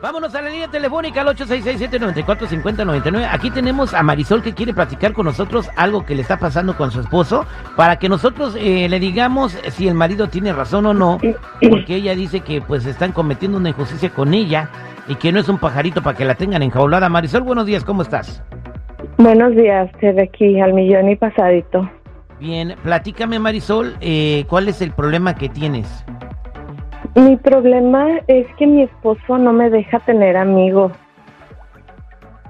Vámonos a la línea telefónica al 866-794-5099. Aquí tenemos a Marisol que quiere platicar con nosotros algo que le está pasando con su esposo para que nosotros eh, le digamos si el marido tiene razón o no, porque ella dice que pues están cometiendo una injusticia con ella y que no es un pajarito para que la tengan enjaulada. Marisol, buenos días, ¿cómo estás? Buenos días, de aquí al millón y pasadito. Bien, platícame Marisol, eh, ¿cuál es el problema que tienes? Mi problema es que mi esposo no me deja tener amigos.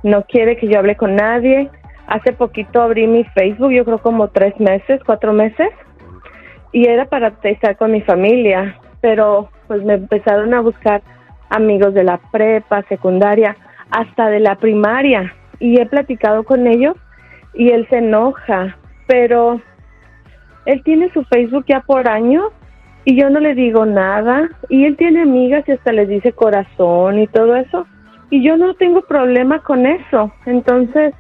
No quiere que yo hable con nadie. Hace poquito abrí mi Facebook, yo creo como tres meses, cuatro meses, y era para estar con mi familia, pero pues me empezaron a buscar amigos de la prepa, secundaria, hasta de la primaria, y he platicado con ellos y él se enoja, pero él tiene su Facebook ya por años y yo no le digo nada y él tiene amigas y hasta les dice corazón y todo eso y yo no tengo problema con eso entonces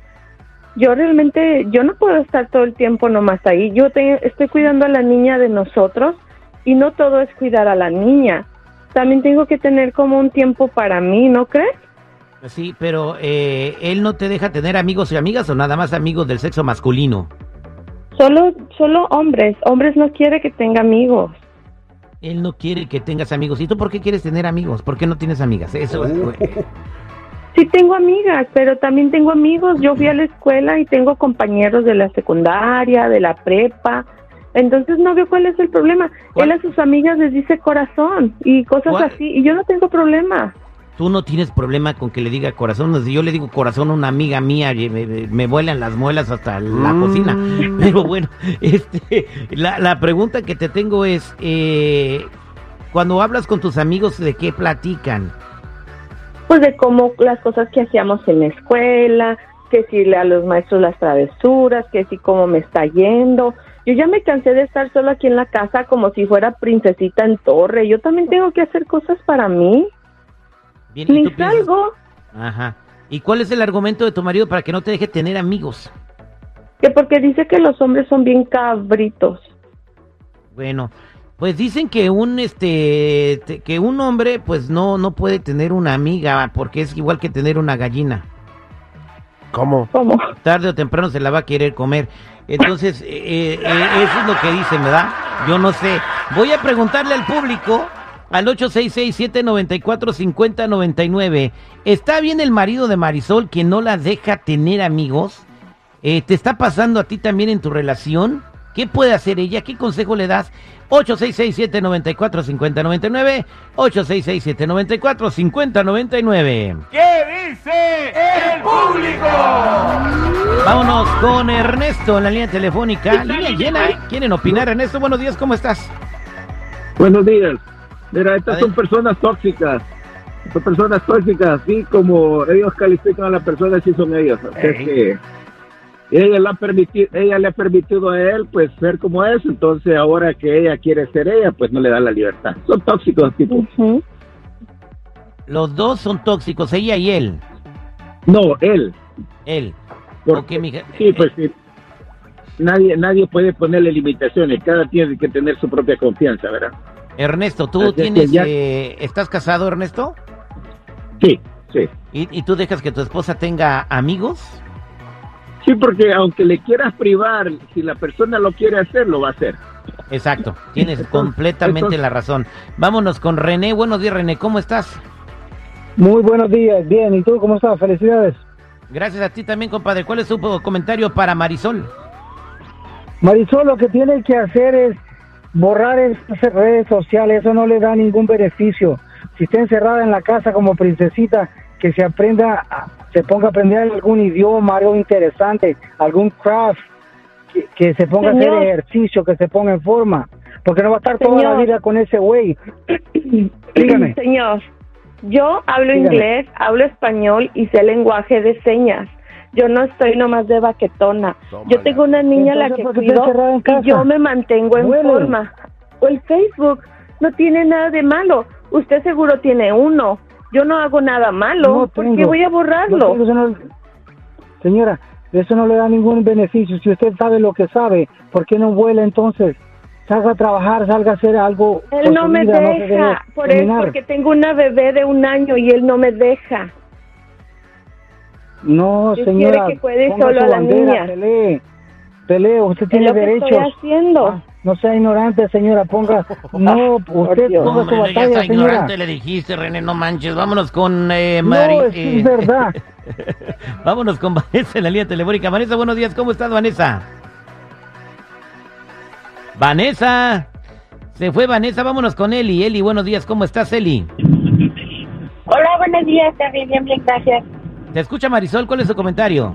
yo realmente yo no puedo estar todo el tiempo nomás ahí yo estoy cuidando a la niña de nosotros y no todo es cuidar a la niña también tengo que tener como un tiempo para mí ¿no crees? Sí, pero eh, él no te deja tener amigos y amigas o nada más amigos del sexo masculino. Solo, solo hombres. Hombres no quiere que tenga amigos. Él no quiere que tengas amigos. ¿Y tú por qué quieres tener amigos? ¿Por qué no tienes amigas? Eso uh. Sí tengo amigas, pero también tengo amigos. Yo fui a la escuela y tengo compañeros de la secundaria, de la prepa. Entonces no veo cuál es el problema. Él a sus amigas les dice corazón y cosas así. Y yo no tengo problema. Tú no tienes problema con que le diga corazón. Si yo le digo corazón a una amiga mía, me, me vuelan las muelas hasta la mm. cocina. Pero bueno, este, la, la, pregunta que te tengo es, eh, cuando hablas con tus amigos, ¿de qué platican? Pues de cómo las cosas que hacíamos en la escuela, que si a los maestros las travesuras, que si cómo me está yendo. Yo ya me cansé de estar solo aquí en la casa como si fuera princesita en torre. Yo también tengo que hacer cosas para mí. Ni salgo. Ajá. ¿Y cuál es el argumento de tu marido para que no te deje tener amigos? Que porque dice que los hombres son bien cabritos. Bueno, pues dicen que un este que un hombre pues no no puede tener una amiga porque es igual que tener una gallina. ¿Cómo? ¿Cómo? Tarde o temprano se la va a querer comer. Entonces, eh, eh, eh, eso es lo que dicen, ¿verdad? Yo no sé. Voy a preguntarle al público al 866-794-5099. ¿Está bien el marido de Marisol que no la deja tener amigos? Eh, ¿Te está pasando a ti también en tu relación? ¿Qué puede hacer ella? ¿Qué consejo le das? 866-794-5099. 866-794-5099. ¿Qué dice el público? Vámonos con Ernesto en la línea telefónica. Línea llena. ¿Quieren opinar, Ernesto? Buenos días, ¿cómo estás? Buenos días. Mira, estas son personas tóxicas. Son personas tóxicas, así como ellos califican a las personas, sí son ellos. que ella le, ha permitido, ella le ha permitido a él pues ser como es, entonces ahora que ella quiere ser ella, pues no le da la libertad. Son tóxicos, tipo. Los dos son tóxicos, ella y él. No, él. Él. Porque, sí, pues sí. Nadie, nadie puede ponerle limitaciones, cada tiene que tener su propia confianza, ¿verdad? Ernesto, ¿tú tienes, eh, estás casado, Ernesto? Sí, sí. ¿Y, tú dejas que tu esposa tenga amigos? Sí, porque aunque le quieras privar, si la persona lo quiere hacer, lo va a hacer. Exacto, tienes completamente la razón. Vámonos con René. Buenos días, René, ¿cómo estás? Muy buenos días, bien. ¿Y tú cómo estás? Felicidades. Gracias a ti también, compadre. ¿Cuál es tu comentario para Marisol? Marisol, lo que tiene que hacer es borrar esas redes sociales, eso no le da ningún beneficio. Si está encerrada en la casa como princesita, que se aprenda, se ponga a aprender algún idioma, algo interesante, algún craft, que, se ponga a hacer ejercicio, que se ponga en forma, porque no va a estar toda la vida con ese güey. Dígame. Señor, yo hablo inglés, hablo español y sé lenguaje de señas. Yo no estoy nomás de baquetona. Yo tengo una niña a la que cuido y yo me mantengo en forma. O el Facebook no tiene nada de malo. Usted seguro tiene uno. Yo no hago nada malo. ¿Por qué voy a borrarlo? señora, eso no le da ningún beneficio. Si usted sabe lo que sabe, ¿por qué no vuela entonces? salga a trabajar, salga a hacer algo. Él no me deja, por eso, porque tengo una bebé de un año y él no me deja. No, señora. que puede solo a la niña. Pelee, pelee, usted tiene derechos. estoy haciendo. Ah, no sea ignorante, señora, ponga. No, usted ponga su batalla, señora. ignorante le dijiste, René, no manches. Vámonos con eh, Mari. No, es, eh, verdad. Vámonos con Vanessa en la línea telefónica. Vanessa, buenos días, ¿cómo estás, Vanessa? Vanessa. Se fue Vanessa, vámonos con Eli. Eli, buenos días, ¿cómo estás, Eli? Hola, buenos días, también bien, bien, gracias. Te escucha Marisol, ¿cuál es su comentario?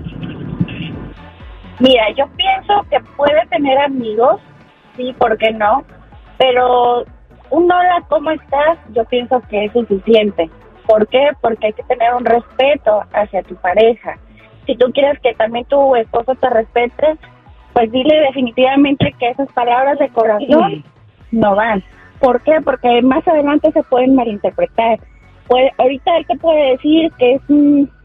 Mira, yo pienso que puede tener amigos, sí, ¿por qué no? Pero un hola, ¿cómo estás? Yo pienso que es suficiente. ¿Por qué? Porque hay que tener un respeto hacia tu pareja. Si tú quieres que también tu esposo te respete, pues dile definitivamente que esas palabras de corazón no van. ¿Por qué? Porque más adelante se pueden malinterpretar. Puede, ahorita él te puede decir que es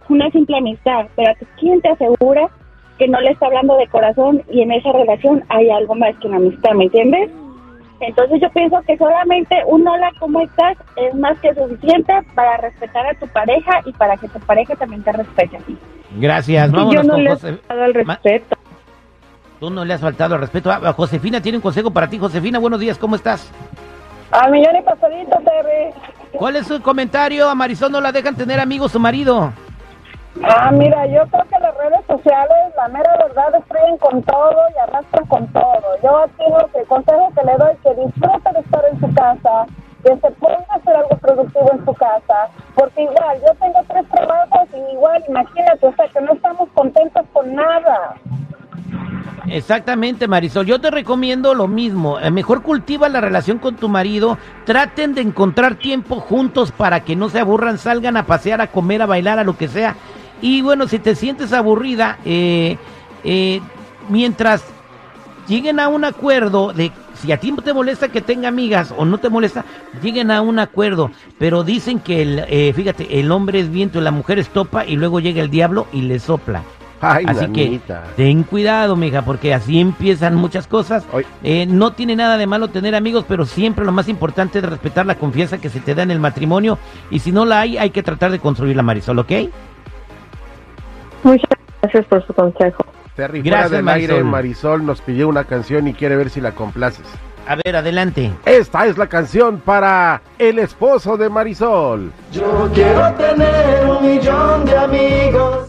una simple amistad, pero ¿quién te asegura que no le está hablando de corazón y en esa relación hay algo más que una amistad, ¿me entiendes? Entonces yo pienso que solamente un hola, ¿cómo estás? es más que suficiente para respetar a tu pareja y para que tu pareja también te respete a ti. Gracias, Vámonos yo no le he faltado el respeto. Tú no le has faltado el respeto. Ah, Josefina tiene un consejo para ti. Josefina, buenos días, ¿cómo estás? A millón y pasadito, Terry. ¿Cuál es su comentario? A Marisol no la dejan tener amigos su marido. Ah, mira, yo creo que las redes sociales, la mera verdad, destruyen con todo y arrastran con todo. Yo aquí lo que consejo que le doy que disfrute de estar en su casa, que se ponga a hacer algo productivo en su casa, porque igual, yo tengo tres trabajos y igual, imagínate, o sea, que no estamos contentos con nada. Exactamente, Marisol. Yo te recomiendo lo mismo. Eh, mejor cultiva la relación con tu marido. Traten de encontrar tiempo juntos para que no se aburran. Salgan a pasear, a comer, a bailar, a lo que sea. Y bueno, si te sientes aburrida, eh, eh, mientras lleguen a un acuerdo de si a ti te molesta que tenga amigas o no te molesta, lleguen a un acuerdo. Pero dicen que, el, fíjate, el hombre es viento y la mujer es topa y luego llega el diablo y le sopla. Así que ten cuidado, mija, porque así empiezan muchas cosas. Eh, no tiene nada de malo tener amigos, pero siempre lo más importante es respetar la confianza que se te da en el matrimonio. Y si no la hay, hay que tratar de construirla, Marisol, ¿ok? Muchas gracias por su consejo. Terry, gracias, del Marisol. aire, Marisol nos pidió una canción y quiere ver si la complaces. A ver, adelante. Esta es la canción para el esposo de Marisol. Yo quiero tener un millón de amigos.